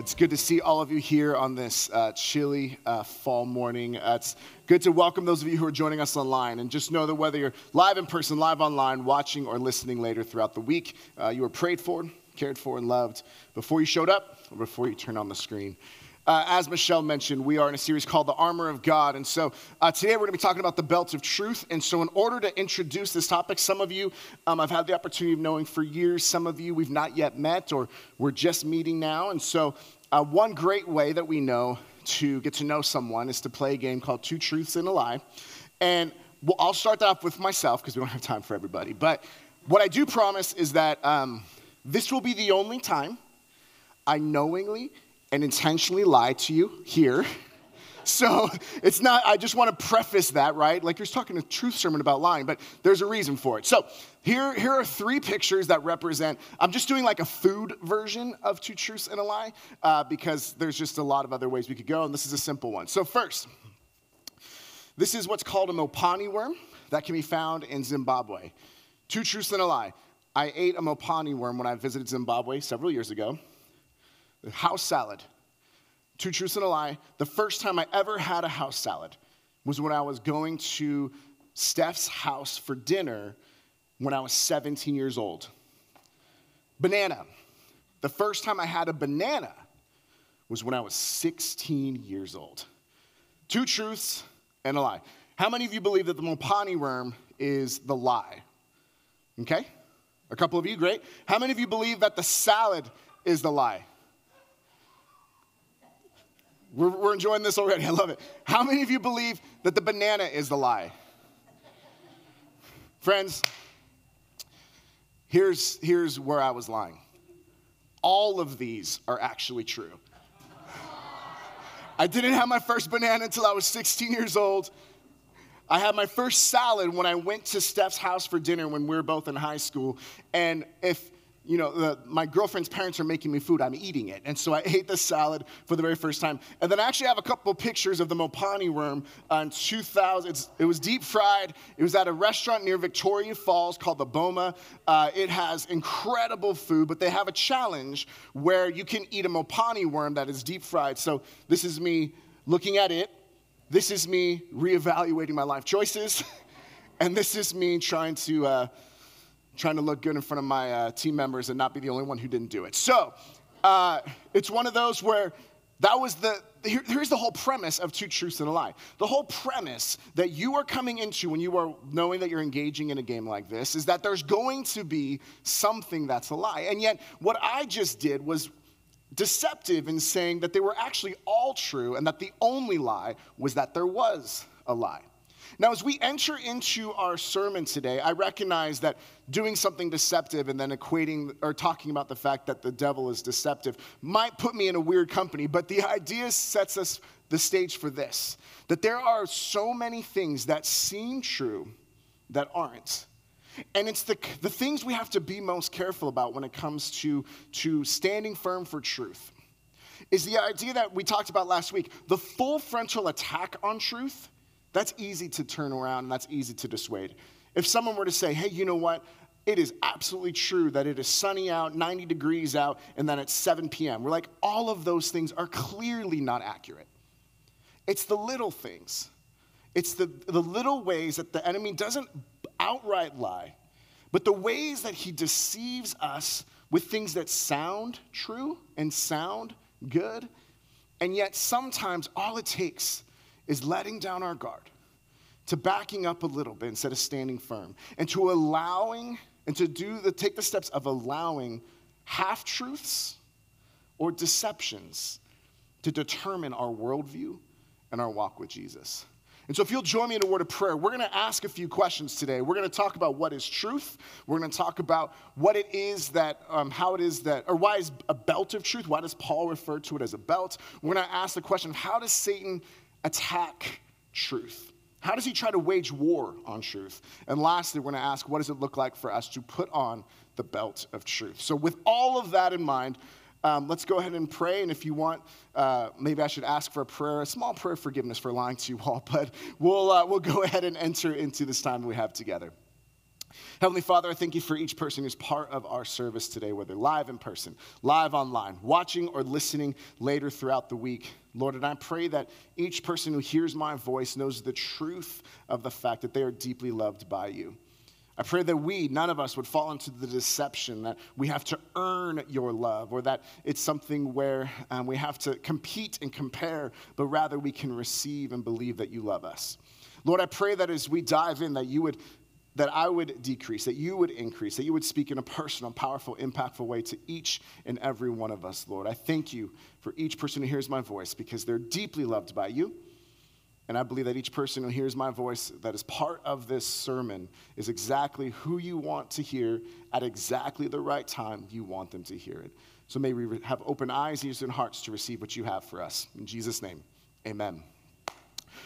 It's good to see all of you here on this uh, chilly uh, fall morning. Uh, it's good to welcome those of you who are joining us online. And just know that whether you're live in person, live online, watching, or listening later throughout the week, uh, you were prayed for, cared for, and loved before you showed up or before you turned on the screen. Uh, as Michelle mentioned, we are in a series called The Armor of God. And so uh, today we're going to be talking about the belt of truth. And so, in order to introduce this topic, some of you um, I've had the opportunity of knowing for years, some of you we've not yet met or we're just meeting now. And so, uh, one great way that we know to get to know someone is to play a game called Two Truths and a Lie. And I'll start that off with myself because we don't have time for everybody. But what I do promise is that um, this will be the only time I knowingly and intentionally lie to you here. So it's not, I just want to preface that, right? Like you're talking a truth sermon about lying, but there's a reason for it. So here, here are three pictures that represent, I'm just doing like a food version of two truths and a lie uh, because there's just a lot of other ways we could go, and this is a simple one. So, first, this is what's called a mopani worm that can be found in Zimbabwe. Two truths and a lie. I ate a mopani worm when I visited Zimbabwe several years ago house salad. Two truths and a lie. The first time I ever had a house salad was when I was going to Steph's house for dinner when I was 17 years old. Banana. The first time I had a banana was when I was 16 years old. Two truths and a lie. How many of you believe that the Mopani worm is the lie? Okay? A couple of you, great. How many of you believe that the salad is the lie? We're, we're enjoying this already. I love it. How many of you believe that the banana is the lie? Friends, here's, here's where I was lying. All of these are actually true. I didn't have my first banana until I was 16 years old. I had my first salad when I went to Steph's house for dinner when we were both in high school. And if you know, my girlfriend's parents are making me food, I'm eating it. And so I ate the salad for the very first time. And then I actually have a couple pictures of the Mopani worm in 2000. it was deep fried. It was at a restaurant near Victoria Falls called the Boma. Uh, it has incredible food, but they have a challenge where you can eat a Mopani worm that is deep fried. So this is me looking at it. This is me reevaluating my life choices. and this is me trying to. Uh, trying to look good in front of my uh, team members and not be the only one who didn't do it. So uh, it's one of those where that was the, here, here's the whole premise of two truths and a lie. The whole premise that you are coming into when you are knowing that you're engaging in a game like this is that there's going to be something that's a lie. And yet, what I just did was deceptive in saying that they were actually all true and that the only lie was that there was a lie. Now, as we enter into our sermon today, I recognize that doing something deceptive and then equating or talking about the fact that the devil is deceptive might put me in a weird company, but the idea sets us the stage for this that there are so many things that seem true that aren't. And it's the, the things we have to be most careful about when it comes to, to standing firm for truth. Is the idea that we talked about last week the full frontal attack on truth that's easy to turn around and that's easy to dissuade. If someone were to say, hey, you know what? It is absolutely true that it is sunny out, 90 degrees out, and then it's 7 p.m. We're like, all of those things are clearly not accurate. It's the little things, it's the, the little ways that the enemy doesn't outright lie, but the ways that he deceives us with things that sound true and sound good. And yet, sometimes all it takes is letting down our guard, to backing up a little bit instead of standing firm, and to allowing and to do the take the steps of allowing half truths or deceptions to determine our worldview and our walk with Jesus. And so, if you'll join me in a word of prayer, we're going to ask a few questions today. We're going to talk about what is truth. We're going to talk about what it is that, um, how it is that, or why is a belt of truth? Why does Paul refer to it as a belt? We're going to ask the question of how does Satan attack truth? How does he try to wage war on truth? And lastly, we're going to ask, what does it look like for us to put on the belt of truth? So, with all of that in mind, um, let's go ahead and pray. And if you want, uh, maybe I should ask for a prayer, a small prayer of forgiveness for lying to you all, but we'll, uh, we'll go ahead and enter into this time we have together. Heavenly Father, I thank you for each person who's part of our service today, whether live in person, live online, watching or listening later throughout the week. Lord, and I pray that each person who hears my voice knows the truth of the fact that they are deeply loved by you. I pray that we, none of us, would fall into the deception that we have to earn your love or that it's something where um, we have to compete and compare, but rather we can receive and believe that you love us. Lord, I pray that as we dive in, that you would that I would decrease, that you would increase, that you would speak in a personal, powerful, impactful way to each and every one of us, Lord. I thank you for each person who hears my voice because they're deeply loved by you. And I believe that each person who hears my voice that is part of this sermon is exactly who you want to hear at exactly the right time you want them to hear it. So may we have open eyes, ears, and hearts to receive what you have for us. In Jesus' name, amen.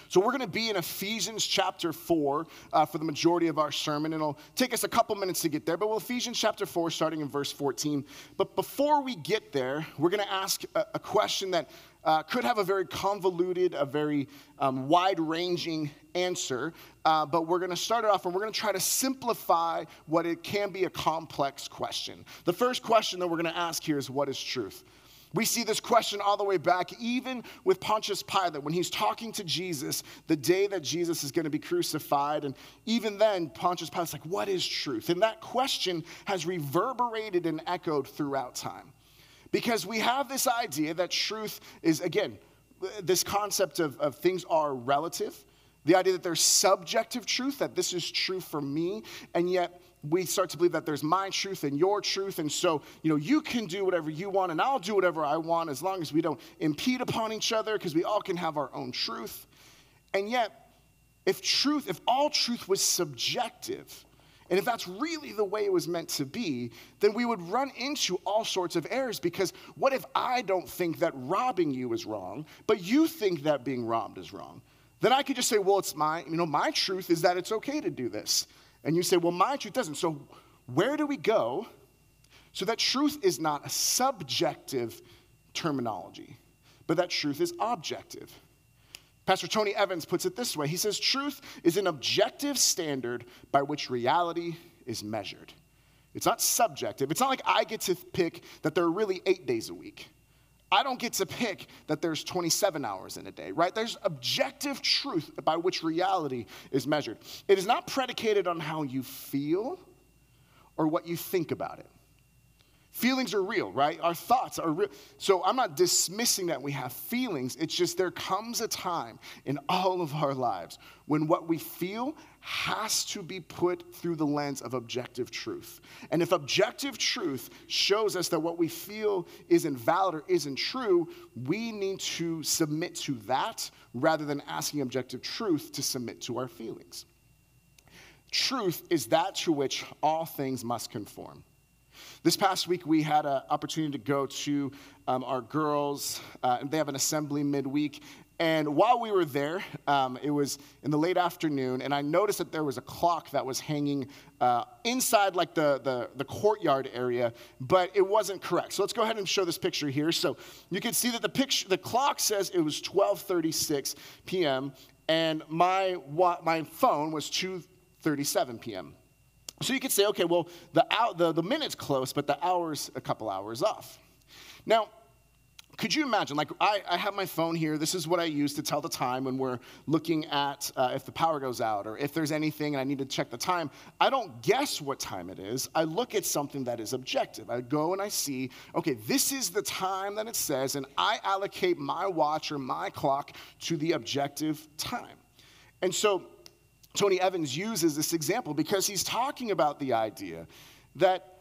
So we're going to be in Ephesians chapter 4 uh, for the majority of our sermon, it'll take us a couple minutes to get there. But we'll Ephesians chapter 4, starting in verse 14. But before we get there, we're going to ask a, a question that uh, could have a very convoluted, a very um, wide ranging answer, uh, but we're going to start it off and we're going to try to simplify what it can be a complex question. The first question that we're going to ask here is what is truth? We see this question all the way back, even with Pontius Pilate, when he's talking to Jesus the day that Jesus is going to be crucified. And even then, Pontius Pilate's like, What is truth? And that question has reverberated and echoed throughout time. Because we have this idea that truth is, again, this concept of, of things are relative, the idea that there's subjective truth, that this is true for me, and yet we start to believe that there's my truth and your truth. And so, you know, you can do whatever you want and I'll do whatever I want as long as we don't impede upon each other because we all can have our own truth. And yet, if truth, if all truth was subjective, and if that's really the way it was meant to be, then we would run into all sorts of errors because what if I don't think that robbing you is wrong, but you think that being robbed is wrong? Then I could just say, well, it's my, you know, my truth is that it's okay to do this. And you say, well, my truth doesn't. So where do we go so that truth is not a subjective terminology, but that truth is objective? Pastor Tony Evans puts it this way He says, Truth is an objective standard by which reality is measured. It's not subjective. It's not like I get to pick that there are really eight days a week. I don't get to pick that there's 27 hours in a day, right? There's objective truth by which reality is measured. It is not predicated on how you feel or what you think about it. Feelings are real, right? Our thoughts are real. So I'm not dismissing that we have feelings. It's just there comes a time in all of our lives when what we feel has to be put through the lens of objective truth. And if objective truth shows us that what we feel isn't valid or isn't true, we need to submit to that rather than asking objective truth to submit to our feelings. Truth is that to which all things must conform. This past week, we had an opportunity to go to um, our girls, uh, they have an assembly midweek. And while we were there, um, it was in the late afternoon, and I noticed that there was a clock that was hanging uh, inside like the, the, the, courtyard area, but it wasn't correct. So let's go ahead and show this picture here. So you can see that the picture, the clock says it was 12:36 p.m. and my my phone was 2:37 p.m. So you could say, okay, well, the, hour, the, the minute's close, but the hour's a couple hours off. Now, could you imagine? Like, I, I have my phone here. This is what I use to tell the time when we're looking at uh, if the power goes out or if there's anything and I need to check the time. I don't guess what time it is. I look at something that is objective. I go and I see, okay, this is the time that it says, and I allocate my watch or my clock to the objective time. And so Tony Evans uses this example because he's talking about the idea that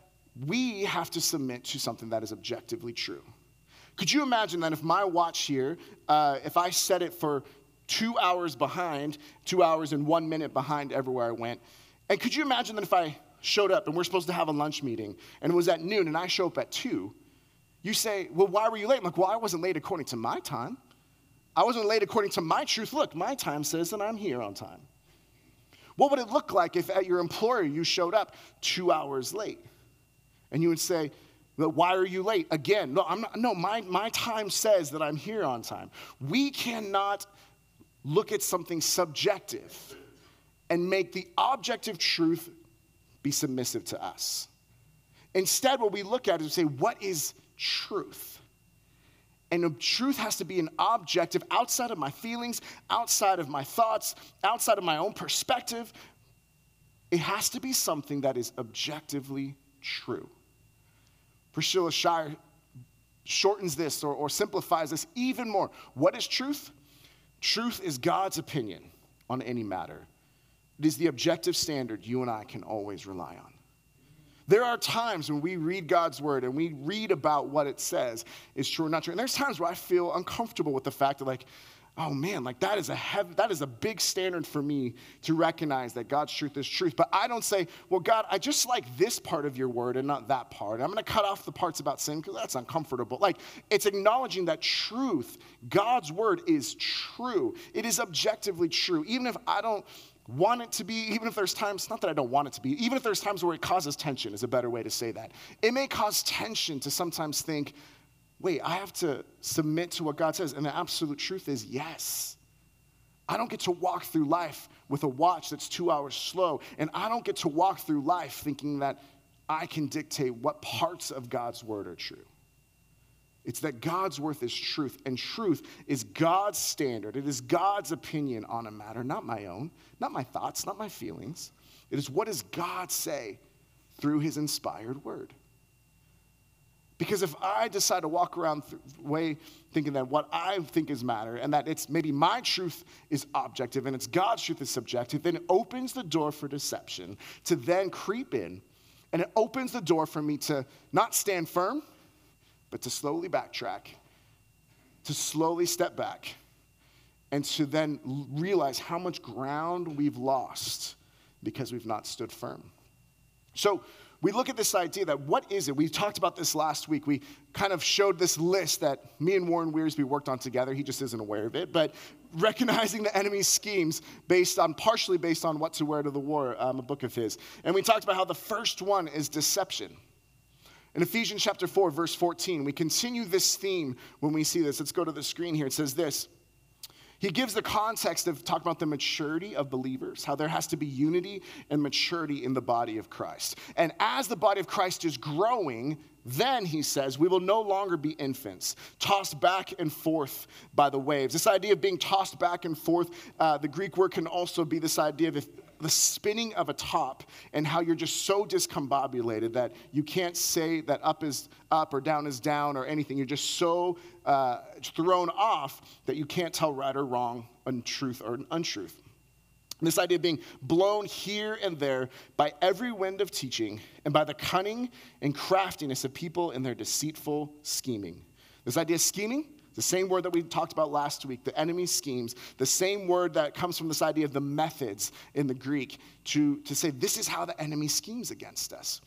we have to submit to something that is objectively true. Could you imagine that if my watch here, uh, if I set it for two hours behind, two hours and one minute behind everywhere I went, and could you imagine that if I showed up and we're supposed to have a lunch meeting and it was at noon and I show up at two, you say, well, why were you late? I'm like, well, I wasn't late according to my time. I wasn't late according to my truth. Look, my time says that I'm here on time. What would it look like if at your employer you showed up two hours late? And you would say, why are you late? Again, no, I'm not, no, my, my time says that I'm here on time. We cannot look at something subjective and make the objective truth be submissive to us. Instead, what we look at is say, what is truth? And truth has to be an objective outside of my feelings, outside of my thoughts, outside of my own perspective. It has to be something that is objectively true. Priscilla Shirer shortens this or, or simplifies this even more. What is truth? Truth is God's opinion on any matter. It is the objective standard you and I can always rely on. There are times when we read God's word and we read about what it says is true or not true. And there's times where I feel uncomfortable with the fact that, like, oh man, like that is a heavy, that is a big standard for me to recognize that God's truth is truth. But I don't say, well, God, I just like this part of your word and not that part. I'm gonna cut off the parts about sin because that's uncomfortable. Like it's acknowledging that truth, God's word is true. It is objectively true. Even if I don't want it to be, even if there's times, not that I don't want it to be, even if there's times where it causes tension, is a better way to say that. It may cause tension to sometimes think, wait, I have to submit to what God says. And the absolute truth is, yes. I don't get to walk through life with a watch that's two hours slow. And I don't get to walk through life thinking that I can dictate what parts of God's word are true. It's that God's worth is truth, and truth is God's standard. It is God's opinion on a matter, not my own, not my thoughts, not my feelings. It is what does God say through his inspired word. Because if I decide to walk around way thinking that what I think is matter and that it's maybe my truth is objective and it's God's truth is subjective, then it opens the door for deception to then creep in and it opens the door for me to not stand firm but to slowly backtrack, to slowly step back, and to then realize how much ground we've lost because we've not stood firm. So, we look at this idea that what is it? We talked about this last week. We kind of showed this list that me and Warren Wiersbe worked on together. He just isn't aware of it. But recognizing the enemy's schemes based on, partially based on what to wear to the war, um, a book of his. And we talked about how the first one is deception. In Ephesians chapter 4, verse 14, we continue this theme when we see this. Let's go to the screen here. It says this. He gives the context of talking about the maturity of believers, how there has to be unity and maturity in the body of Christ. And as the body of Christ is growing, then, he says, we will no longer be infants, tossed back and forth by the waves. This idea of being tossed back and forth, uh, the Greek word can also be this idea of the spinning of a top and how you're just so discombobulated that you can't say that up is up or down is down or anything. You're just so uh, thrown off that you can't tell right or wrong, untruth or untruth. This idea of being blown here and there by every wind of teaching and by the cunning and craftiness of people in their deceitful scheming. This idea of scheming, the same word that we talked about last week, the enemy schemes, the same word that comes from this idea of the methods in the Greek to, to say this is how the enemy schemes against us.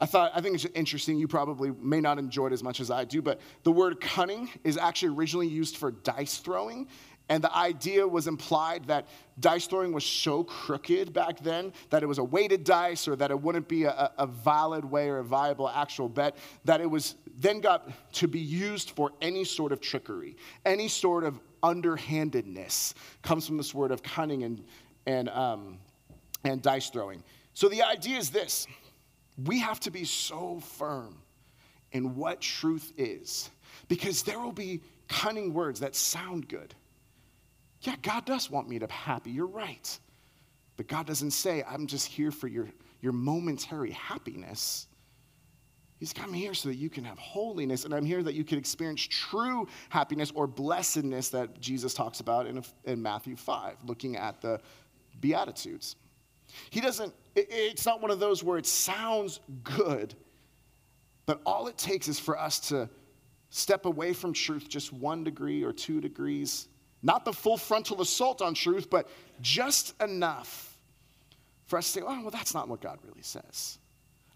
I thought, I think it's interesting. You probably may not enjoy it as much as I do, but the word cunning is actually originally used for dice throwing. And the idea was implied that dice throwing was so crooked back then that it was a weighted dice or that it wouldn't be a, a, valid way or a viable actual bet, that it was then got to be used for any sort of trickery, any sort of underhandedness comes from this word of cunning and, and, um, and dice throwing. So the idea is this we have to be so firm in what truth is because there will be cunning words that sound good yeah, God does want me to be happy. You're right. But God doesn't say, I'm just here for your, your momentary happiness. He's come here so that you can have holiness, and I'm here that you can experience true happiness or blessedness that Jesus talks about in, in Matthew 5, looking at the Beatitudes. He doesn't, it, it's not one of those where it sounds good, but all it takes is for us to step away from truth just one degree or two degrees not the full frontal assault on truth, but just enough for us to say, oh, well, that's not what God really says.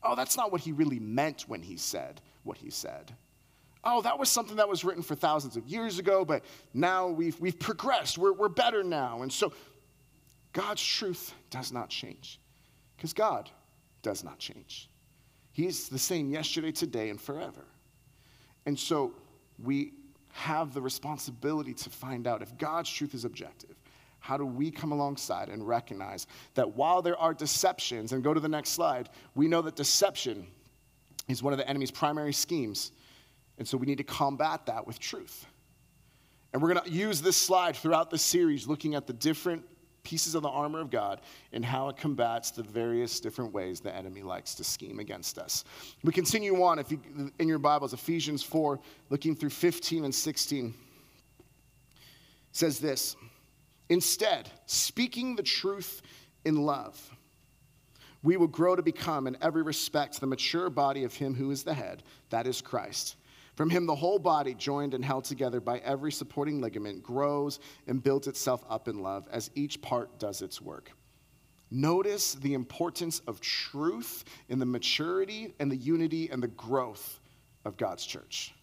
Oh, that's not what he really meant when he said what he said. oh, that was something that was written for thousands of years ago, but now we've, we've progressed. We're, we're better now. And so God's truth does not change because God does not change. He's the same yesterday, today, and forever. And so we have the responsibility to find out if God's truth is objective. How do we come alongside and recognize that while there are deceptions, and go to the next slide, we know that deception is one of the enemy's primary schemes. And so we need to combat that with truth. And we're going to use this slide throughout the series, looking at the different pieces of the armor of God and how it combats the various different ways the enemy likes to scheme against us. We continue on if you in your Bibles Ephesians 4 looking through 15 and 16 says this instead speaking the truth in love we will grow to become in every respect the mature body of him who is the head that is Christ from him, the whole body, joined and held together by every supporting ligament, grows and builds itself up in love as each part does its work. Notice the importance of truth in the maturity and the unity and the growth of God's church.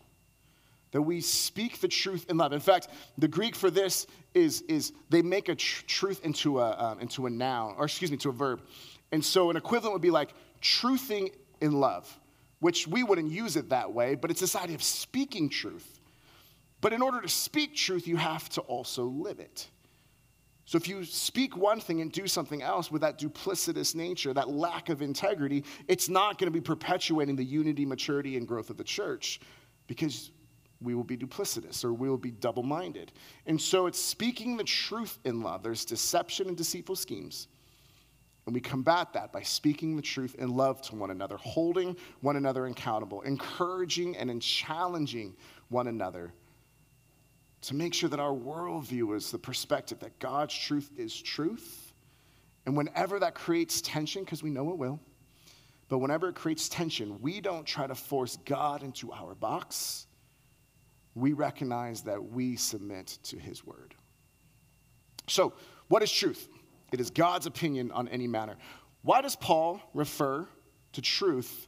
That we speak the truth in love. In fact, the Greek for this is, is they make a tr- truth into a, um, into a noun, or excuse me, to a verb. And so an equivalent would be like truthing in love which we wouldn't use it that way, but it's this idea of speaking truth. But in order to speak truth, you have to also live it. So if you speak one thing and do something else with that duplicitous nature, that lack of integrity, it's not going to be perpetuating the unity, maturity, and growth of the church because we will be duplicitous or we will be double minded. And so it's speaking the truth in love. There's deception and deceitful schemes. And we combat that by speaking the truth in love to one another, holding one another accountable, encouraging and challenging one another to make sure that our worldview is the perspective that God's truth is truth. And whenever that creates tension, because we know it will, but whenever it creates tension, we don't try to force God into our box. We recognize that we submit to his word. So, what is truth? It is God's opinion on any matter. Why does Paul refer to truth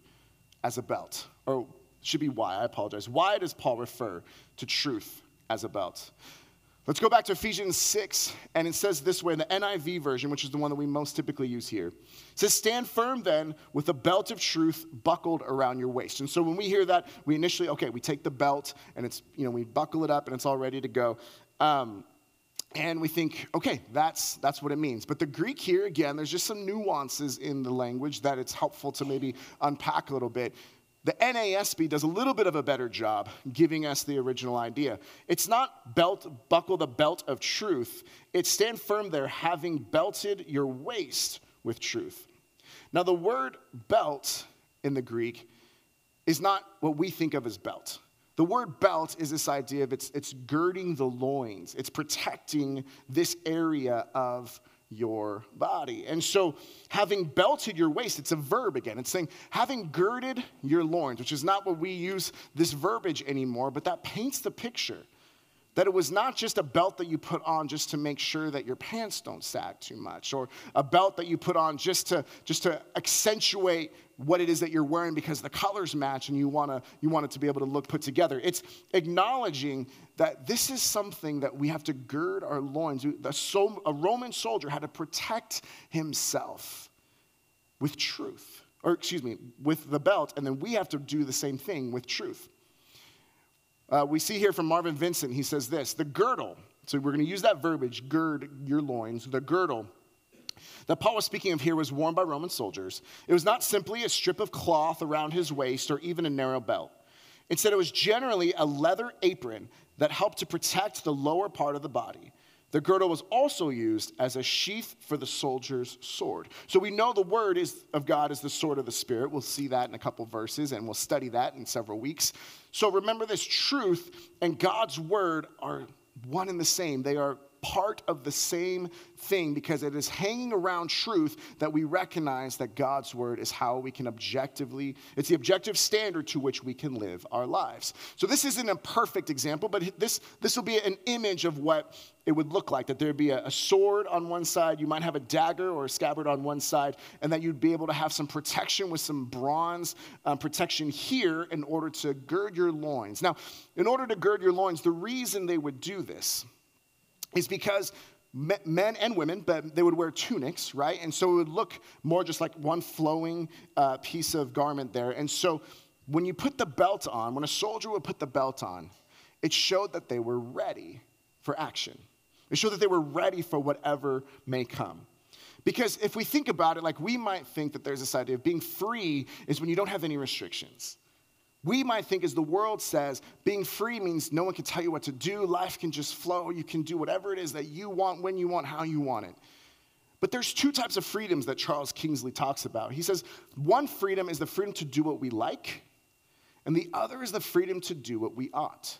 as a belt? Or should be why, I apologize. Why does Paul refer to truth as a belt? Let's go back to Ephesians 6, and it says this way in the NIV version, which is the one that we most typically use here. It says, Stand firm then with a belt of truth buckled around your waist. And so when we hear that, we initially, okay, we take the belt and it's, you know, we buckle it up and it's all ready to go. Um, and we think, okay, that's, that's what it means. But the Greek here, again, there's just some nuances in the language that it's helpful to maybe unpack a little bit. The NASB does a little bit of a better job giving us the original idea. It's not belt, buckle the belt of truth, it's stand firm there, having belted your waist with truth. Now, the word belt in the Greek is not what we think of as belt. The word belt is this idea of it's, it's girding the loins, it's protecting this area of your body. And so, having belted your waist, it's a verb again. It's saying, having girded your loins, which is not what we use this verbiage anymore, but that paints the picture that it was not just a belt that you put on just to make sure that your pants don't sag too much, or a belt that you put on just to, just to accentuate what it is that you're wearing because the colors match and you, wanna, you want it to be able to look put together. It's acknowledging that this is something that we have to gird our loins. A Roman soldier had to protect himself with truth, or excuse me, with the belt, and then we have to do the same thing with truth. Uh, we see here from Marvin Vincent, he says this the girdle, so we're going to use that verbiage, gird your loins, the girdle that Paul was speaking of here was worn by Roman soldiers. It was not simply a strip of cloth around his waist or even a narrow belt. Instead, it was generally a leather apron that helped to protect the lower part of the body. The girdle was also used as a sheath for the soldier's sword. So we know the word is, of God is the sword of the Spirit. We'll see that in a couple verses, and we'll study that in several weeks. So remember this truth and God's word are one and the same. They are part of the same thing because it is hanging around truth that we recognize that God's word is how we can objectively, it's the objective standard to which we can live our lives. So this isn't a perfect example, but this, this will be an image of what it would look like that there'd be a, a, sword on one side, you might have a dagger or a scabbard on one side, and that you'd be able to have some protection with some bronze um, protection here in order to gird your loins. Now, in order to gird your loins, the reason they would do this is because men and women, but they would wear tunics, right? And so it would look more just like one flowing uh, piece of garment there. And so when you put the belt on, when a soldier would put the belt on, it showed that they were ready for action. It showed that they were ready for whatever may come. Because if we think about it, like we might think that there's this idea of being free is when you don't have any restrictions. We might think, as the world says, being free means no one can tell you what to do. Life can just flow. You can do whatever it is that you want, when you want, how you want it. But there's two types of freedoms that Charles Kingsley talks about. He says one freedom is the freedom to do what we like, and the other is the freedom to do what we ought.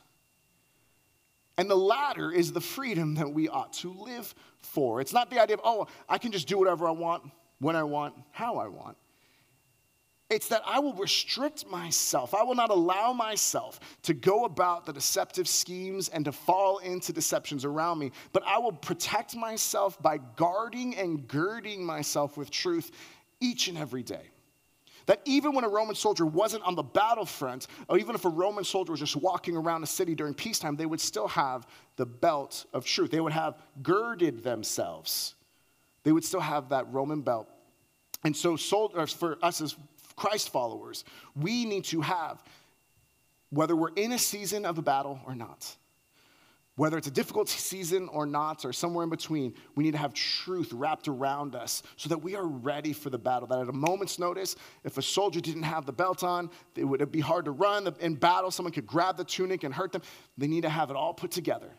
And the latter is the freedom that we ought to live for. It's not the idea of, oh, I can just do whatever I want, when I want, how I want. It's that I will restrict myself. I will not allow myself to go about the deceptive schemes and to fall into deceptions around me, but I will protect myself by guarding and girding myself with truth each and every day. That even when a Roman soldier wasn't on the battlefront, or even if a Roman soldier was just walking around a city during peacetime, they would still have the belt of truth. They would have girded themselves. They would still have that Roman belt. And so, soldiers, for us as Christ followers, we need to have, whether we're in a season of a battle or not, whether it's a difficult season or not, or somewhere in between, we need to have truth wrapped around us so that we are ready for the battle. That at a moment's notice, if a soldier didn't have the belt on, it would be hard to run. In battle, someone could grab the tunic and hurt them. They need to have it all put together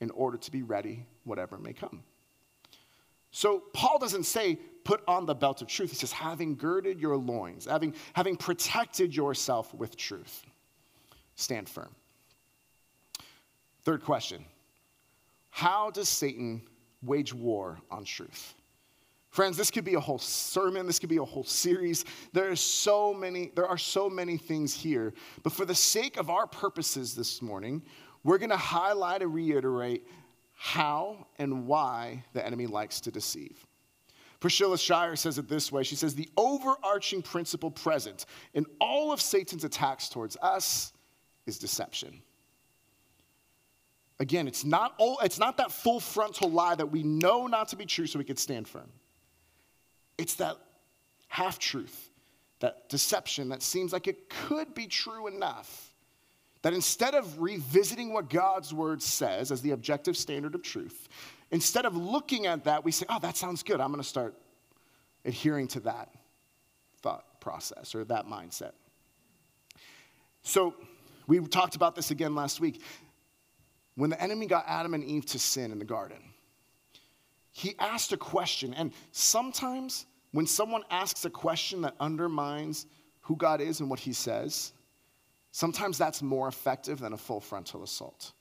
in order to be ready, whatever may come. So Paul doesn't say, put on the belt of truth. He says, having girded your loins, having, having protected yourself with truth, stand firm. Third question How does Satan wage war on truth? Friends, this could be a whole sermon, this could be a whole series. There are so many, there are so many things here. But for the sake of our purposes this morning, we're going to highlight and reiterate how and why the enemy likes to deceive. Priscilla Shirer says it this way She says, The overarching principle present in all of Satan's attacks towards us is deception. Again, it's not, all, it's not that full frontal lie that we know not to be true so we could stand firm. It's that half truth, that deception that seems like it could be true enough that instead of revisiting what God's word says as the objective standard of truth, instead of looking at that, we say, oh, that sounds good. I'm going to start adhering to that thought process or that mindset. So, we talked about this again last week. When the enemy got Adam and Eve to sin in the garden, he asked a question. And sometimes, when someone asks a question that undermines who God is and what he says, Sometimes that's more effective than a full frontal assault.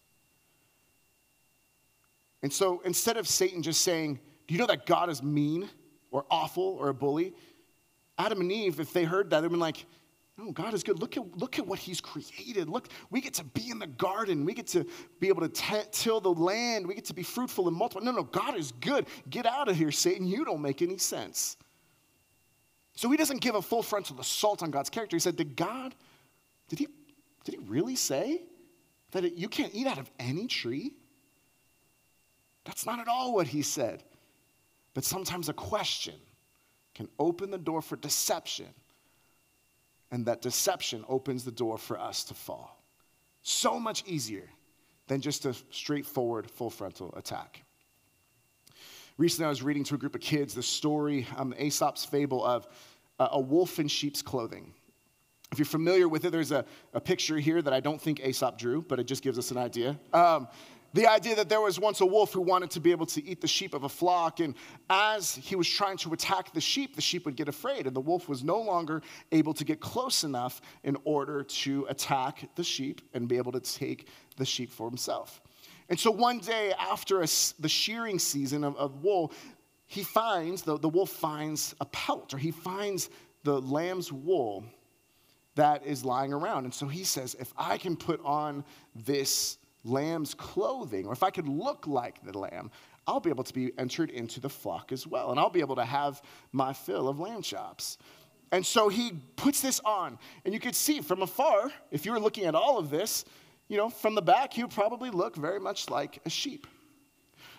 And so instead of Satan just saying, Do you know that God is mean or awful or a bully? Adam and Eve, if they heard that, they'd been like, no, God is good. Look at, look at what He's created. Look, we get to be in the garden. We get to be able to t- till the land. We get to be fruitful and multiply. No, no, God is good. Get out of here, Satan. You don't make any sense. So He doesn't give a full frontal assault on God's character. He said, Did God did he, did he really say that it, you can't eat out of any tree? That's not at all what he said. But sometimes a question can open the door for deception, and that deception opens the door for us to fall. So much easier than just a straightforward full frontal attack. Recently, I was reading to a group of kids the story, um, Aesop's fable of uh, a wolf in sheep's clothing. If you're familiar with it, there's a, a picture here that I don't think Aesop drew, but it just gives us an idea. Um, the idea that there was once a wolf who wanted to be able to eat the sheep of a flock, and as he was trying to attack the sheep, the sheep would get afraid, and the wolf was no longer able to get close enough in order to attack the sheep and be able to take the sheep for himself. And so one day after a, the shearing season of, of wool, he finds, the, the wolf finds a pelt, or he finds the lamb's wool that is lying around. And so he says, if I can put on this lamb's clothing, or if I could look like the lamb, I'll be able to be entered into the flock as well. And I'll be able to have my fill of lamb chops. And so he puts this on. And you could see from afar, if you were looking at all of this, you know, from the back, he would probably look very much like a sheep.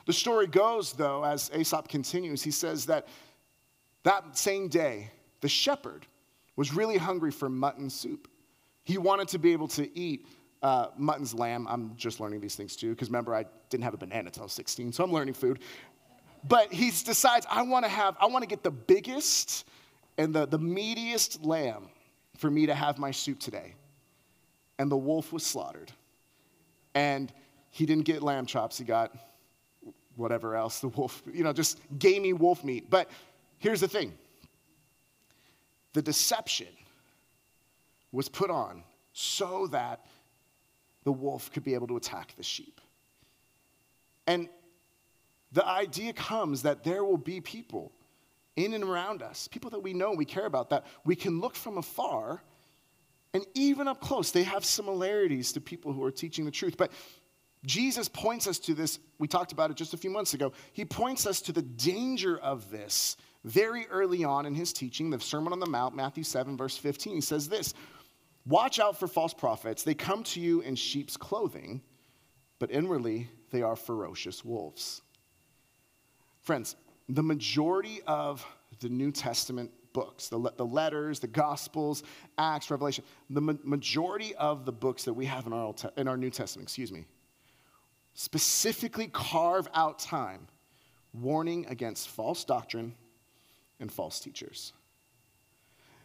The story goes, though, as Aesop continues, he says that that same day, the shepherd was really hungry for mutton soup. He wanted to be able to eat uh, mutton's lamb. I'm just learning these things too, because remember, I didn't have a banana until I was 16, so I'm learning food. But he decides, I want to have, I want to get the biggest and the, the meatiest lamb for me to have my soup today. And the wolf was slaughtered. And he didn't get lamb chops, he got whatever else the wolf, you know, just gamey wolf meat. But here's the thing the deception was put on so that the wolf could be able to attack the sheep. And the idea comes that there will be people in and around us, people that we know, we care about, that we can look from afar and even up close, they have similarities to people who are teaching the truth. But Jesus points us to this. We talked about it just a few months ago. He points us to the danger of this very early on in his teaching, the Sermon on the Mount, Matthew 7, verse 15. He says this Watch out for false prophets. They come to you in sheep's clothing, but inwardly they are ferocious wolves. Friends, the majority of the New Testament books, the, the letters, the Gospels, Acts, Revelation, the ma- majority of the books that we have in our, te- in our New Testament, excuse me, specifically carve out time warning against false doctrine and false teachers.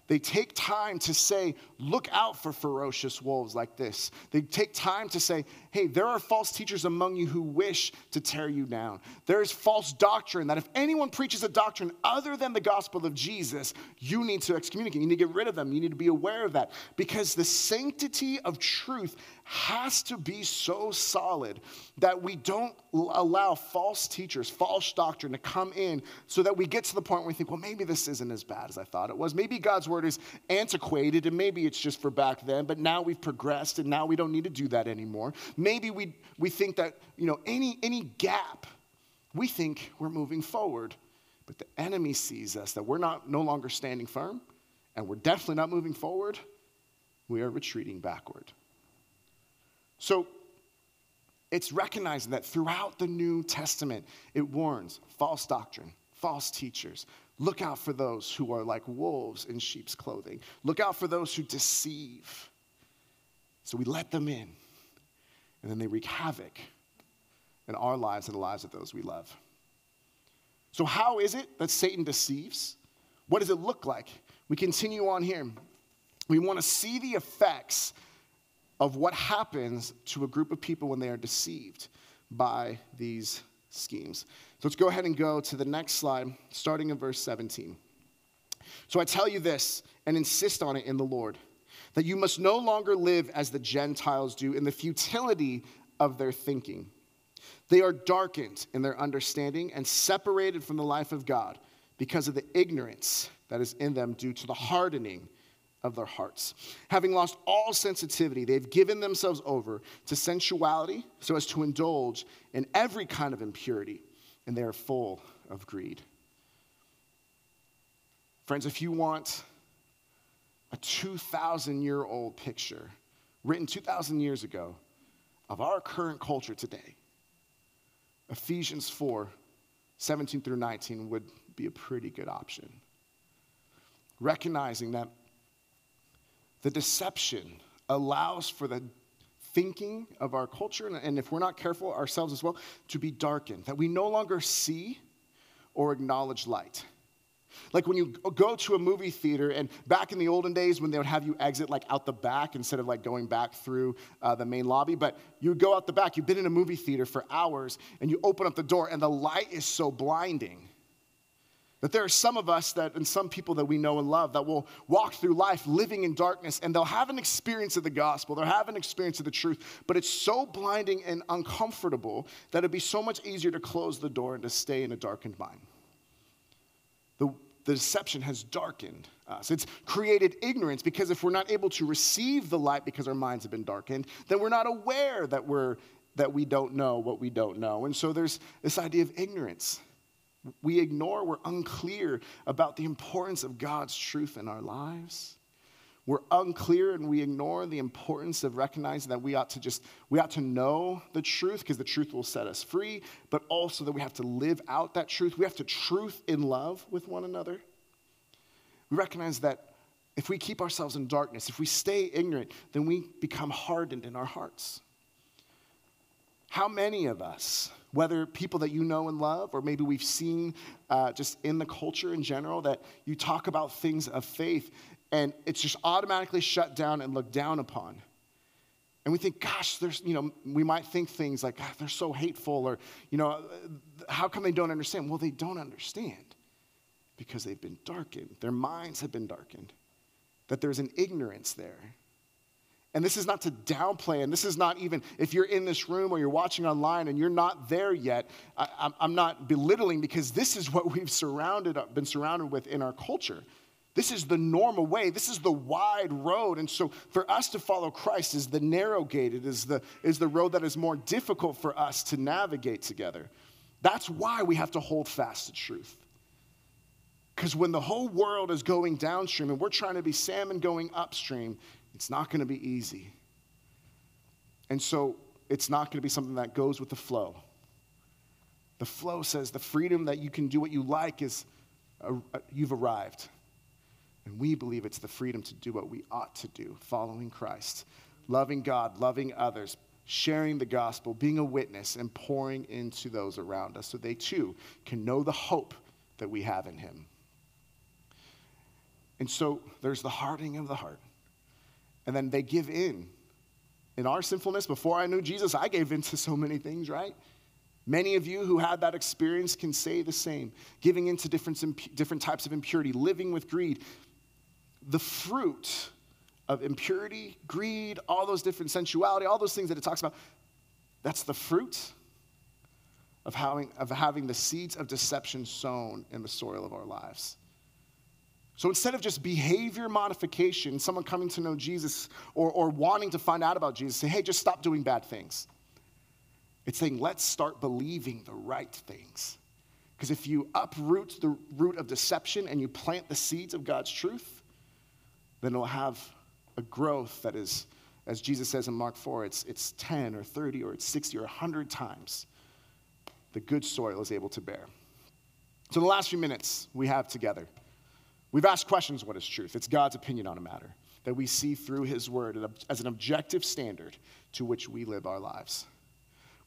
They take time to say, look out for ferocious wolves like this. They take time to say, hey, there are false teachers among you who wish to tear you down. There is false doctrine that if anyone preaches a doctrine other than the gospel of Jesus, you need to excommunicate. You need to get rid of them. You need to be aware of that because the sanctity of truth has to be so solid that we don't allow false teachers, false doctrine to come in so that we get to the point where we think, well, maybe this isn't as bad as I thought it was. Maybe God's word is antiquated and maybe it's just for back then, but now we've progressed and now we don't need to do that anymore. Maybe we, we think that, you know, any, any gap, we think we're moving forward. But the enemy sees us that we're not no longer standing firm and we're definitely not moving forward. We are retreating backward. So it's recognizing that throughout the New Testament, it warns false doctrine, false teachers. Look out for those who are like wolves in sheep's clothing. Look out for those who deceive. So we let them in, and then they wreak havoc in our lives and the lives of those we love. So, how is it that Satan deceives? What does it look like? We continue on here. We want to see the effects of what happens to a group of people when they are deceived by these schemes. So let's go ahead and go to the next slide, starting in verse 17. So I tell you this and insist on it in the Lord that you must no longer live as the Gentiles do in the futility of their thinking. They are darkened in their understanding and separated from the life of God because of the ignorance that is in them due to the hardening of their hearts. Having lost all sensitivity, they've given themselves over to sensuality so as to indulge in every kind of impurity, and they are full of greed. Friends, if you want a 2,000 year old picture written 2,000 years ago of our current culture today, Ephesians 4 17 through 19 would be a pretty good option. Recognizing that the deception allows for the thinking of our culture, and if we're not careful ourselves as well, to be darkened, that we no longer see or acknowledge light. Like when you go to a movie theater, and back in the olden days when they would have you exit like out the back instead of like going back through uh, the main lobby, but you would go out the back. You've been in a movie theater for hours, and you open up the door, and the light is so blinding That there are some of us that, and some people that we know and love, that will walk through life living in darkness and they'll have an experience of the gospel, they'll have an experience of the truth, but it's so blinding and uncomfortable that it'd be so much easier to close the door and to stay in a darkened mind. The, deception has darkened us. It's created ignorance because if we're not able to receive the light because our minds have been darkened, then we're not aware that we're that we don't know what we don't know. And so there's this idea of ignorance. We ignore, we're unclear about the importance of God's truth in our lives. We're unclear and we ignore the importance of recognizing that we ought to just we ought to know the truth because the truth will set us free, but also that we have to live out that truth. We have to truth in love with one another. We recognize that if we keep ourselves in darkness, if we stay ignorant, then we become hardened in our hearts. How many of us, whether people that you know and love, or maybe we've seen uh, just in the culture in general, that you talk about things of faith and it's just automatically shut down and looked down upon? And we think, gosh, there's, you know, we might think things like, ah, they're so hateful, or, you know, how come they don't understand? Well, they don't understand because they've been darkened. Their minds have been darkened, that there's an ignorance there. And this is not to downplay, and this is not even if you're in this room or you're watching online and you're not there yet, I, am not belittling because this is what we've surrounded, been surrounded with in our culture. This is the normal way. This is the wide road. And so for us to follow Christ is the narrow gate. It is the, is the road that is more difficult for us to navigate together. That's why we have to hold fast to truth. Because when the whole world is going downstream and we're trying to be salmon going upstream, it's not going to be easy. And so it's not going to be something that goes with the flow. The flow says the freedom that you can do what you like is uh, you've arrived. And we believe it's the freedom to do what we ought to do, following Christ, loving God, loving others, sharing the gospel, being a witness, and pouring into those around us so they too can know the hope that we have in Him. And so there's the hardening of the heart and then they give in. In our sinfulness, before I knew Jesus, I gave in to so many things, right? Many of you who had that experience can say the same giving into different, different types of impurity, living with greed. The fruit of impurity, greed, all those different sensuality, all those things that it talks about, that's the fruit of having, of having the seeds of deception sown in the soil of our lives. So instead of just behavior modification, someone coming to know Jesus or, or wanting to find out about Jesus, say, hey, just stop doing bad things. It's saying, let's start believing the right things. Because if you uproot the root of deception and you plant the seeds of God's truth, then it'll have a growth that is, as Jesus says in Mark 4, it's, it's 10 or 30 or it's 60 or 100 times the good soil is able to bear. So, the last few minutes we have together, We've asked questions what is truth? It's God's opinion on a matter that we see through His Word as an objective standard to which we live our lives.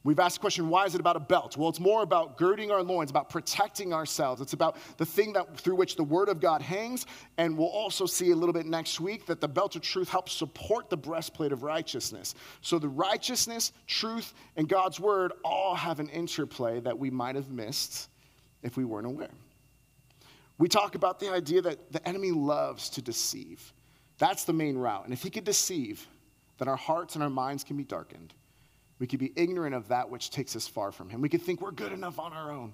We've asked the question, why is it about a belt? Well, it's more about girding our loins, about protecting ourselves. It's about the thing that through which the word of God hangs. And we'll also see a little bit next week that the belt of truth helps support the breastplate of righteousness. So the righteousness, truth, and God's word all have an interplay that we might have missed if we weren't aware. We talk about the idea that the enemy loves to deceive. That's the main route. And if he could deceive, then our hearts and our minds can be darkened. We could be ignorant of that which takes us far from him. We could think we're good enough on our own.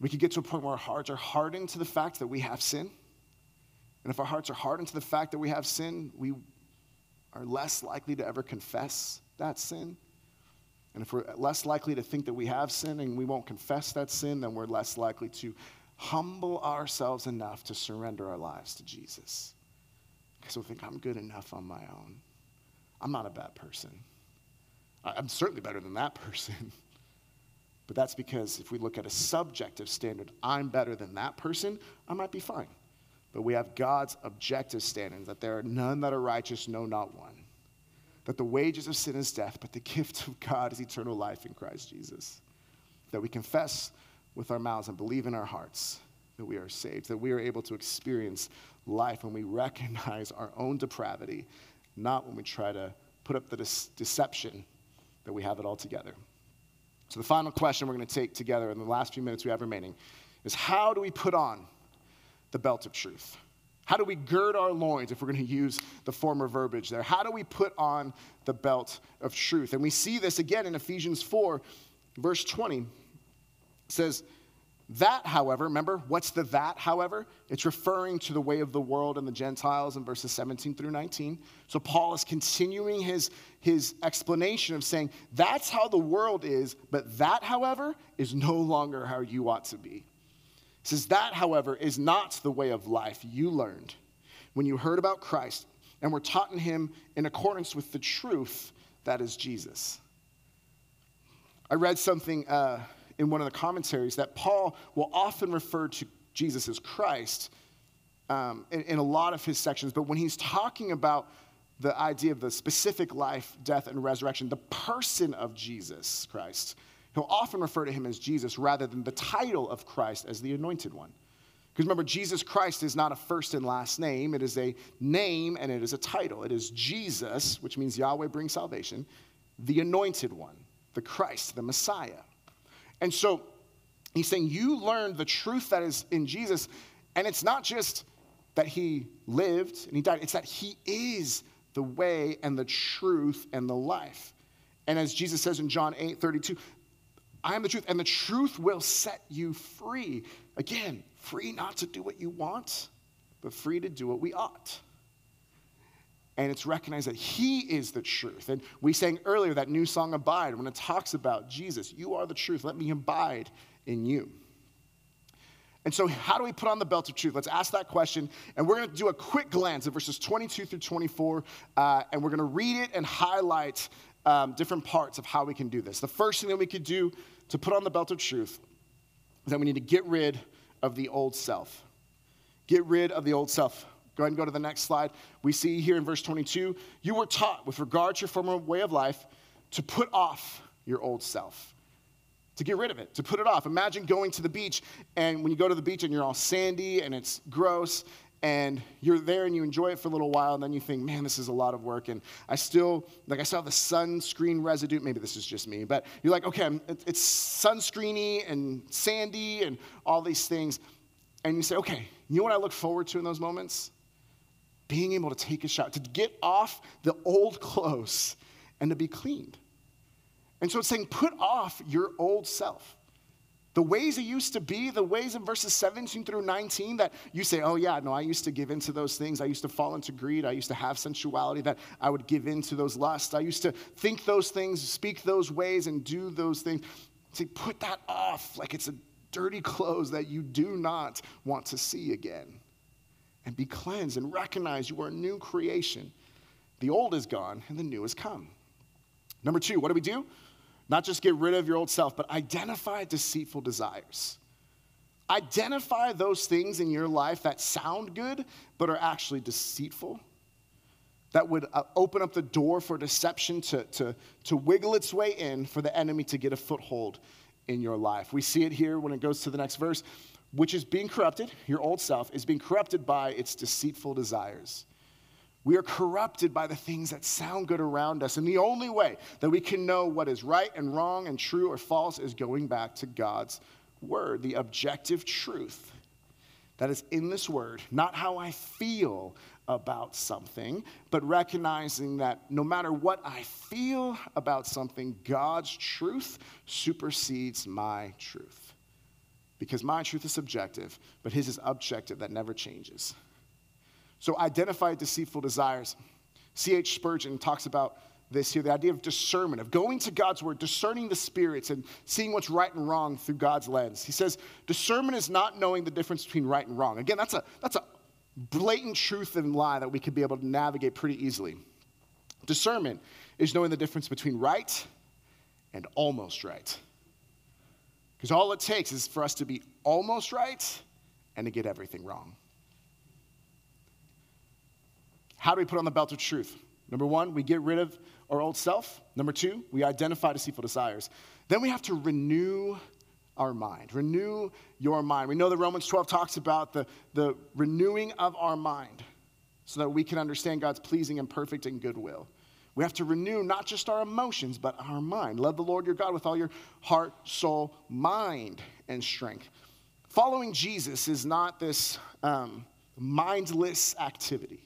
We could get to a point where our hearts are hardened to the fact that we have sin. And if our hearts are hardened to the fact that we have sin, we are less likely to ever confess that sin. And if we're less likely to think that we have sin and we won't confess that sin, then we're less likely to humble ourselves enough to surrender our lives to Jesus. Because we think, I'm good enough on my own. I'm not a bad person. I'm certainly better than that person. But that's because if we look at a subjective standard, I'm better than that person, I might be fine. But we have God's objective standard that there are none that are righteous, no, not one. That the wages of sin is death, but the gift of God is eternal life in Christ Jesus. That we confess with our mouths and believe in our hearts that we are saved, that we are able to experience life when we recognize our own depravity, not when we try to put up the de- deception that we have it all together. So, the final question we're going to take together in the last few minutes we have remaining is how do we put on the belt of truth? How do we gird our loins, if we're going to use the former verbiage there? How do we put on the belt of truth? And we see this again in Ephesians 4, verse 20. It says, That, however, remember, what's the that, however? It's referring to the way of the world and the Gentiles in verses 17 through 19. So Paul is continuing his, his explanation of saying, That's how the world is, but that, however, is no longer how you ought to be says, That, however, is not the way of life you learned when you heard about Christ and were taught in him in accordance with the truth that is Jesus. I read something uh, in one of the commentaries that Paul will often refer to Jesus as Christ um, in, in a lot of his sections, but when he's talking about the idea of the specific life, death, and resurrection, the person of Jesus Christ, He'll often refer to him as Jesus rather than the title of Christ as the anointed one. Because remember, Jesus Christ is not a first and last name, it is a name and it is a title. It is Jesus, which means Yahweh brings salvation, the anointed one, the Christ, the Messiah. And so he's saying, You learned the truth that is in Jesus, and it's not just that he lived and he died, it's that he is the way and the truth and the life. And as Jesus says in John 8 32, I am the truth, and the truth will set you free. Again, free not to do what you want, but free to do what we ought. And it's recognized that He is the truth. And we sang earlier that new song, Abide, when it talks about Jesus. You are the truth. Let me abide in you. And so, how do we put on the belt of truth? Let's ask that question. And we're going to do a quick glance at verses 22 through 24. Uh, and we're going to read it and highlight um, different parts of how we can do this. The first thing that we could do to put on the belt of truth is that we need to get rid of the old self. Get rid of the old self. Go ahead and go to the next slide. We see here in verse 22 you were taught, with regard to your former way of life, to put off your old self, to get rid of it, to put it off. Imagine going to the beach, and when you go to the beach and you're all sandy and it's gross, and you're there and you enjoy it for a little while, and then you think, man, this is a lot of work. And I still, like, I saw the sunscreen residue. Maybe this is just me, but you're like, okay, it's sunscreeny and sandy and all these things. And you say, okay, you know what I look forward to in those moments? Being able to take a shower, to get off the old clothes and to be cleaned. And so it's saying, put off your old self. The ways it used to be, the ways in verses 17 through 19 that you say, oh, yeah, no, I used to give into those things. I used to fall into greed. I used to have sensuality that I would give into those lusts. I used to think those things, speak those ways, and do those things. Say, put that off like it's a dirty clothes that you do not want to see again. And be cleansed and recognize you are a new creation. The old is gone and the new has come. Number two, what do we do? Not just get rid of your old self, but identify deceitful desires. Identify those things in your life that sound good, but are actually deceitful, that would uh, open up the door for deception to, to, to wiggle its way in for the enemy to get a foothold in your life. We see it here when it goes to the next verse, which is being corrupted, your old self is being corrupted by its deceitful desires. We are corrupted by the things that sound good around us. And the only way that we can know what is right and wrong and true or false is going back to God's word, the objective truth that is in this word, not how I feel about something, but recognizing that no matter what I feel about something, God's truth supersedes my truth. Because my truth is subjective, but his is objective that never changes. So identify deceitful desires. C.H. Spurgeon talks about this here the idea of discernment, of going to God's word, discerning the spirits, and seeing what's right and wrong through God's lens. He says, discernment is not knowing the difference between right and wrong. Again, that's a, that's a blatant truth and lie that we could be able to navigate pretty easily. Discernment is knowing the difference between right and almost right. Because all it takes is for us to be almost right and to get everything wrong. How do we put on the belt of truth? Number one, we get rid of our old self. Number two, we identify deceitful desires. Then we have to renew our mind. Renew your mind. We know that Romans 12 talks about the, the renewing of our mind so that we can understand God's pleasing and perfect and good will. We have to renew not just our emotions, but our mind. Love the Lord your God with all your heart, soul, mind, and strength. following Jesus is not this um, mindless activity.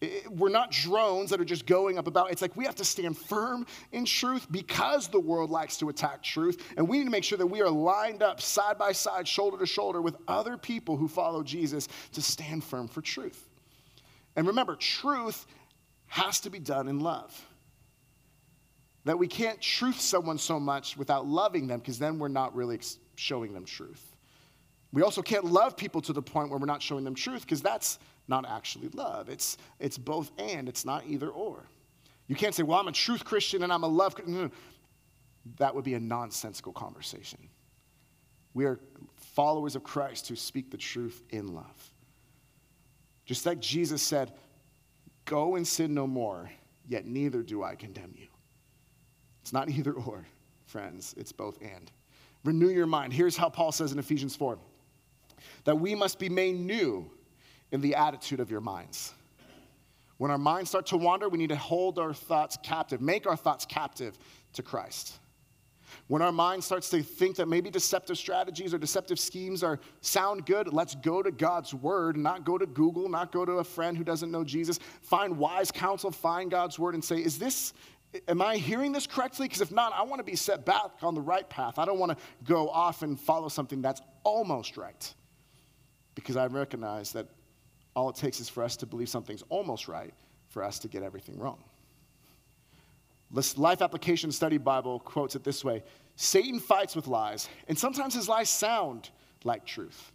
It, we're not drones that are just going up about. It's like we have to stand firm in truth because the world likes to attack truth. And we need to make sure that we are lined up side by side, shoulder to shoulder with other people who follow Jesus to stand firm for truth. And remember, truth has to be done in love. That we can't truth someone so much without loving them because then we're not really showing them truth. We also can't love people to the point where we're not showing them truth because that's not actually love. It's, it's both and, it's not either or. You can't say, well, I'm a truth Christian and I'm a love Christian. That would be a nonsensical conversation. We are followers of Christ who speak the truth in love. Just like Jesus said, Go and sin no more, yet neither do I condemn you. It's not either or, friends, it's both and. Renew your mind. Here's how Paul says in Ephesians 4 that we must be made new in the attitude of your minds. When our minds start to wander, we need to hold our thoughts captive, make our thoughts captive to Christ. When our mind starts to think that maybe deceptive strategies or deceptive schemes are sound good, let's go to God's word, not go to Google, not go to a friend who doesn't know Jesus. Find wise counsel, find God's word and say, is this am I hearing this correctly? Because if not, I want to be set back on the right path. I don't want to go off and follow something that's almost right. Because I recognize that all it takes is for us to believe something's almost right for us to get everything wrong. Life Application Study Bible quotes it this way Satan fights with lies, and sometimes his lies sound like truth.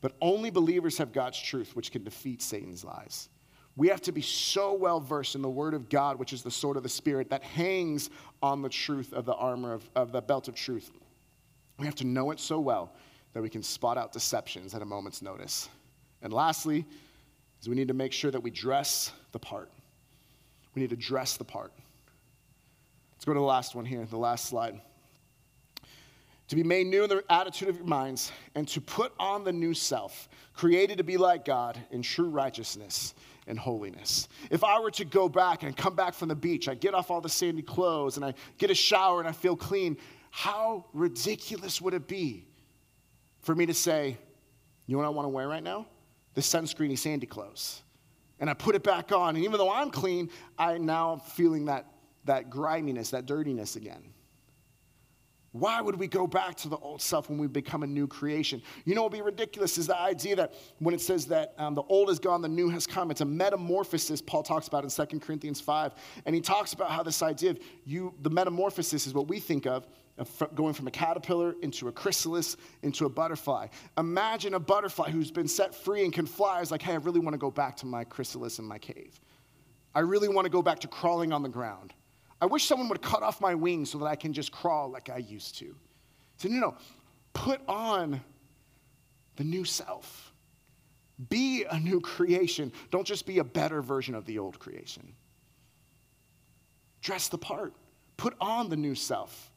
But only believers have God's truth, which can defeat Satan's lies. We have to be so well versed in the Word of God, which is the sword of the Spirit, that hangs on the truth of the armor of, of the belt of truth. We have to know it so well that we can spot out deceptions at a moment's notice. And lastly, is we need to make sure that we dress the part. We need to dress the part. Go to the last one here, the last slide. To be made new in the attitude of your minds, and to put on the new self, created to be like God in true righteousness and holiness. If I were to go back and come back from the beach, I get off all the sandy clothes and I get a shower and I feel clean, how ridiculous would it be for me to say, you know what I want to wear right now? the sunscreeny sandy clothes. And I put it back on. And even though I'm clean, I now am feeling that, that griminess, that dirtiness again. Why would we go back to the old self when we become a new creation? You know what would be ridiculous is the idea that when it says that um, the old is gone, the new has come. It's a metamorphosis Paul talks about in 2 Corinthians 5. And he talks about how this idea of you, the metamorphosis is what we think of going from a caterpillar into a chrysalis into a butterfly. Imagine a butterfly who's been set free and can fly is like, hey, I really want to go back to my chrysalis in my cave. I really want to go back to crawling on the ground. I wish someone would cut off my wings so that I can just crawl like I used to. So, no, no, put on the new self. Be a new creation. Don't just be a better version of the old creation. Dress the part. Put on the new self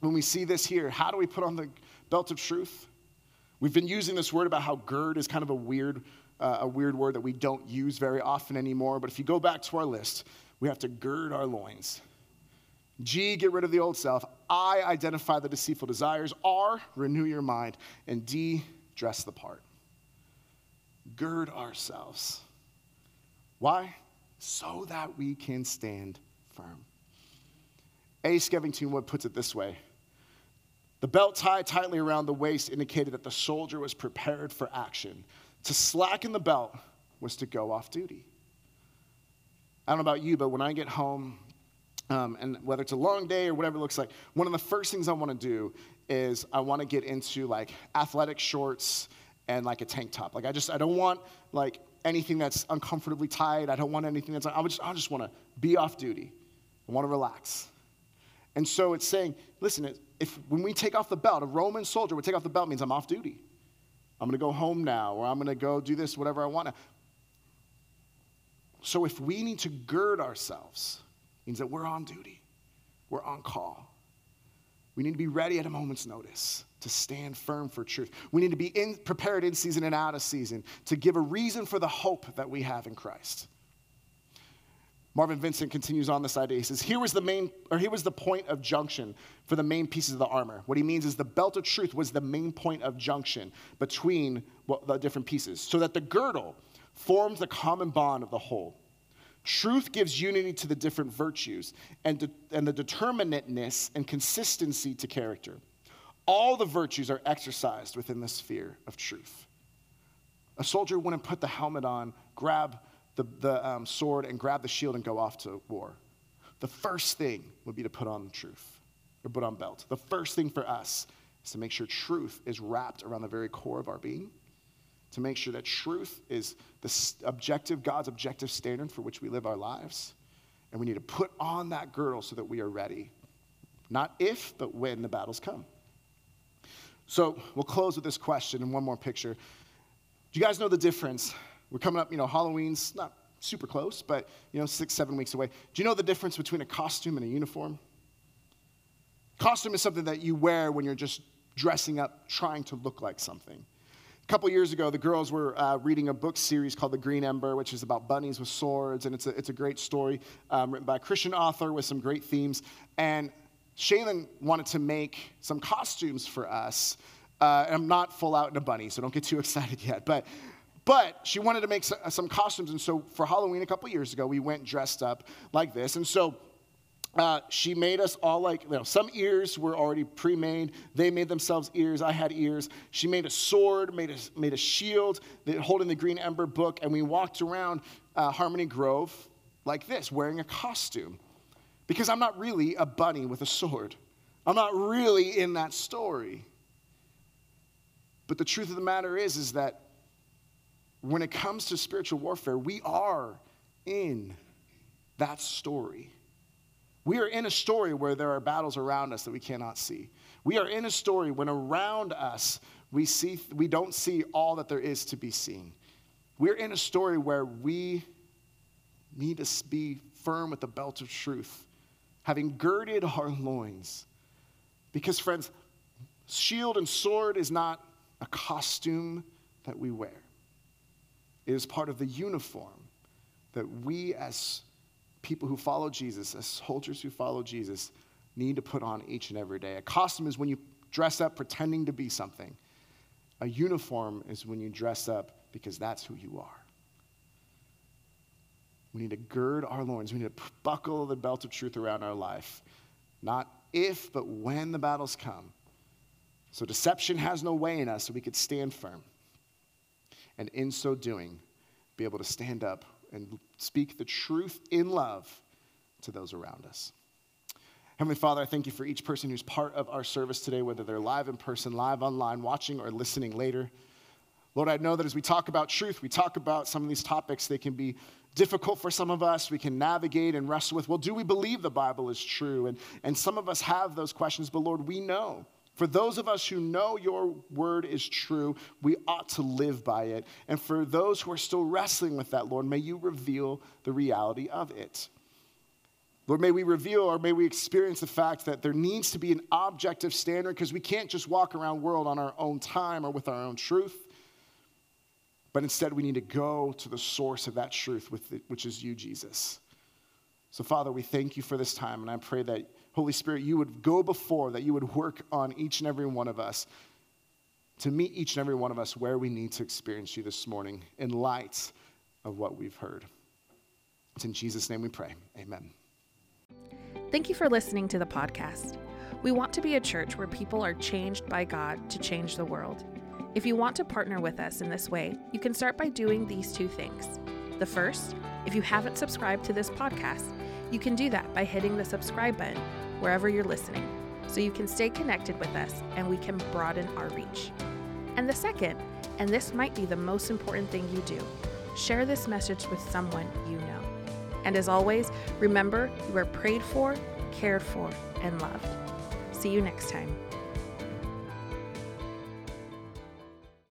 when we see this here, how do we put on the belt of truth? We've been using this word about how gird is kind of a weird, uh, a weird word that we don't use very often anymore. But if you go back to our list, we have to gird our loins. G, get rid of the old self. I, identify the deceitful desires. R, renew your mind. And D, dress the part. Gird ourselves. Why? So that we can stand firm. A. Skevington Wood puts it this way The belt tied tightly around the waist indicated that the soldier was prepared for action. To slacken the belt was to go off duty. I don't know about you, but when I get home, um, and whether it's a long day or whatever it looks like, one of the first things I want to do is I want to get into like athletic shorts and like a tank top. Like I just I don't want like anything that's uncomfortably tight. I don't want anything that's I just I just want to be off duty. I want to relax. And so it's saying, listen, if when we take off the belt, a Roman soldier would take off the belt means I'm off duty. I'm going to go home now, or I'm going to go do this, whatever I want to. So if we need to gird ourselves, means that we're on duty, we're on call. We need to be ready at a moment's notice to stand firm for truth. We need to be in, prepared in season and out of season to give a reason for the hope that we have in Christ. Marvin Vincent continues on this idea. He says, Here was the main, or here was the point of junction for the main pieces of the armor. What he means is the belt of truth was the main point of junction between the different pieces, so that the girdle forms the common bond of the whole. Truth gives unity to the different virtues and, de- and the determinateness and consistency to character. All the virtues are exercised within the sphere of truth. A soldier wouldn't put the helmet on, grab the, the um, sword, and grab the shield and go off to war. The first thing would be to put on the truth or put on belt. The first thing for us is to make sure truth is wrapped around the very core of our being to make sure that truth is the objective, God's objective standard for which we live our lives. And we need to put on that girdle so that we are ready. Not if, but when the battles come. So we'll close with this question and one more picture. Do you guys know the difference? We're coming up, you know, Halloween's not super close, but, you know, six, seven weeks away. Do you know the difference between a costume and a uniform? Costume is something that you wear when you're just dressing up, trying to look like something. A couple years ago, the girls were uh, reading a book series called The Green Ember, which is about bunnies with swords, and it's a, it's a great story um, written by a Christian author with some great themes. And Shaylin wanted to make some costumes for us. Uh, and I'm not full out in a bunny, so don't get too excited yet. But, but she wanted to make some costumes, and so for Halloween a couple years ago, we went dressed up like this. And so uh, she made us all like, you know, some ears were already pre made. They made themselves ears. I had ears. She made a sword, made a, made a shield, holding the Green Ember book, and we walked around uh, Harmony Grove like this, wearing a costume. Because I'm not really a bunny with a sword, I'm not really in that story. But the truth of the matter is, is that when it comes to spiritual warfare, we are in that story. We are in a story where there are battles around us that we cannot see. We are in a story when around us we, see, we don't see all that there is to be seen. We're in a story where we need to be firm with the belt of truth, having girded our loins. Because, friends, shield and sword is not a costume that we wear, it is part of the uniform that we as people who follow Jesus, as soldiers who follow Jesus, need to put on each and every day. A costume is when you dress up pretending to be something, a uniform is when you dress up because that's who you are. We need to gird our loins. We need to buckle the belt of truth around our life. Not if, but when the battles come. So deception has no way in us, so we could stand firm. And in so doing, be able to stand up and speak the truth in love to those around us. Heavenly Father, I thank you for each person who's part of our service today, whether they're live in person, live online, watching, or listening later. Lord, I know that as we talk about truth, we talk about some of these topics, they can be difficult for some of us. We can navigate and wrestle with, well, do we believe the Bible is true? And, and some of us have those questions, but Lord, we know for those of us who know your word is true, we ought to live by it. And for those who are still wrestling with that, Lord, may you reveal the reality of it. Lord, may we reveal or may we experience the fact that there needs to be an objective standard because we can't just walk around world on our own time or with our own truth. But instead, we need to go to the source of that truth, which is you, Jesus. So, Father, we thank you for this time, and I pray that Holy Spirit, you would go before, that you would work on each and every one of us to meet each and every one of us where we need to experience you this morning in light of what we've heard. It's in Jesus' name we pray. Amen. Thank you for listening to the podcast. We want to be a church where people are changed by God to change the world. If you want to partner with us in this way, you can start by doing these two things. The first, if you haven't subscribed to this podcast, you can do that by hitting the subscribe button wherever you're listening so you can stay connected with us and we can broaden our reach. And the second, and this might be the most important thing you do, share this message with someone you know. And as always, remember you are prayed for, cared for, and loved. See you next time.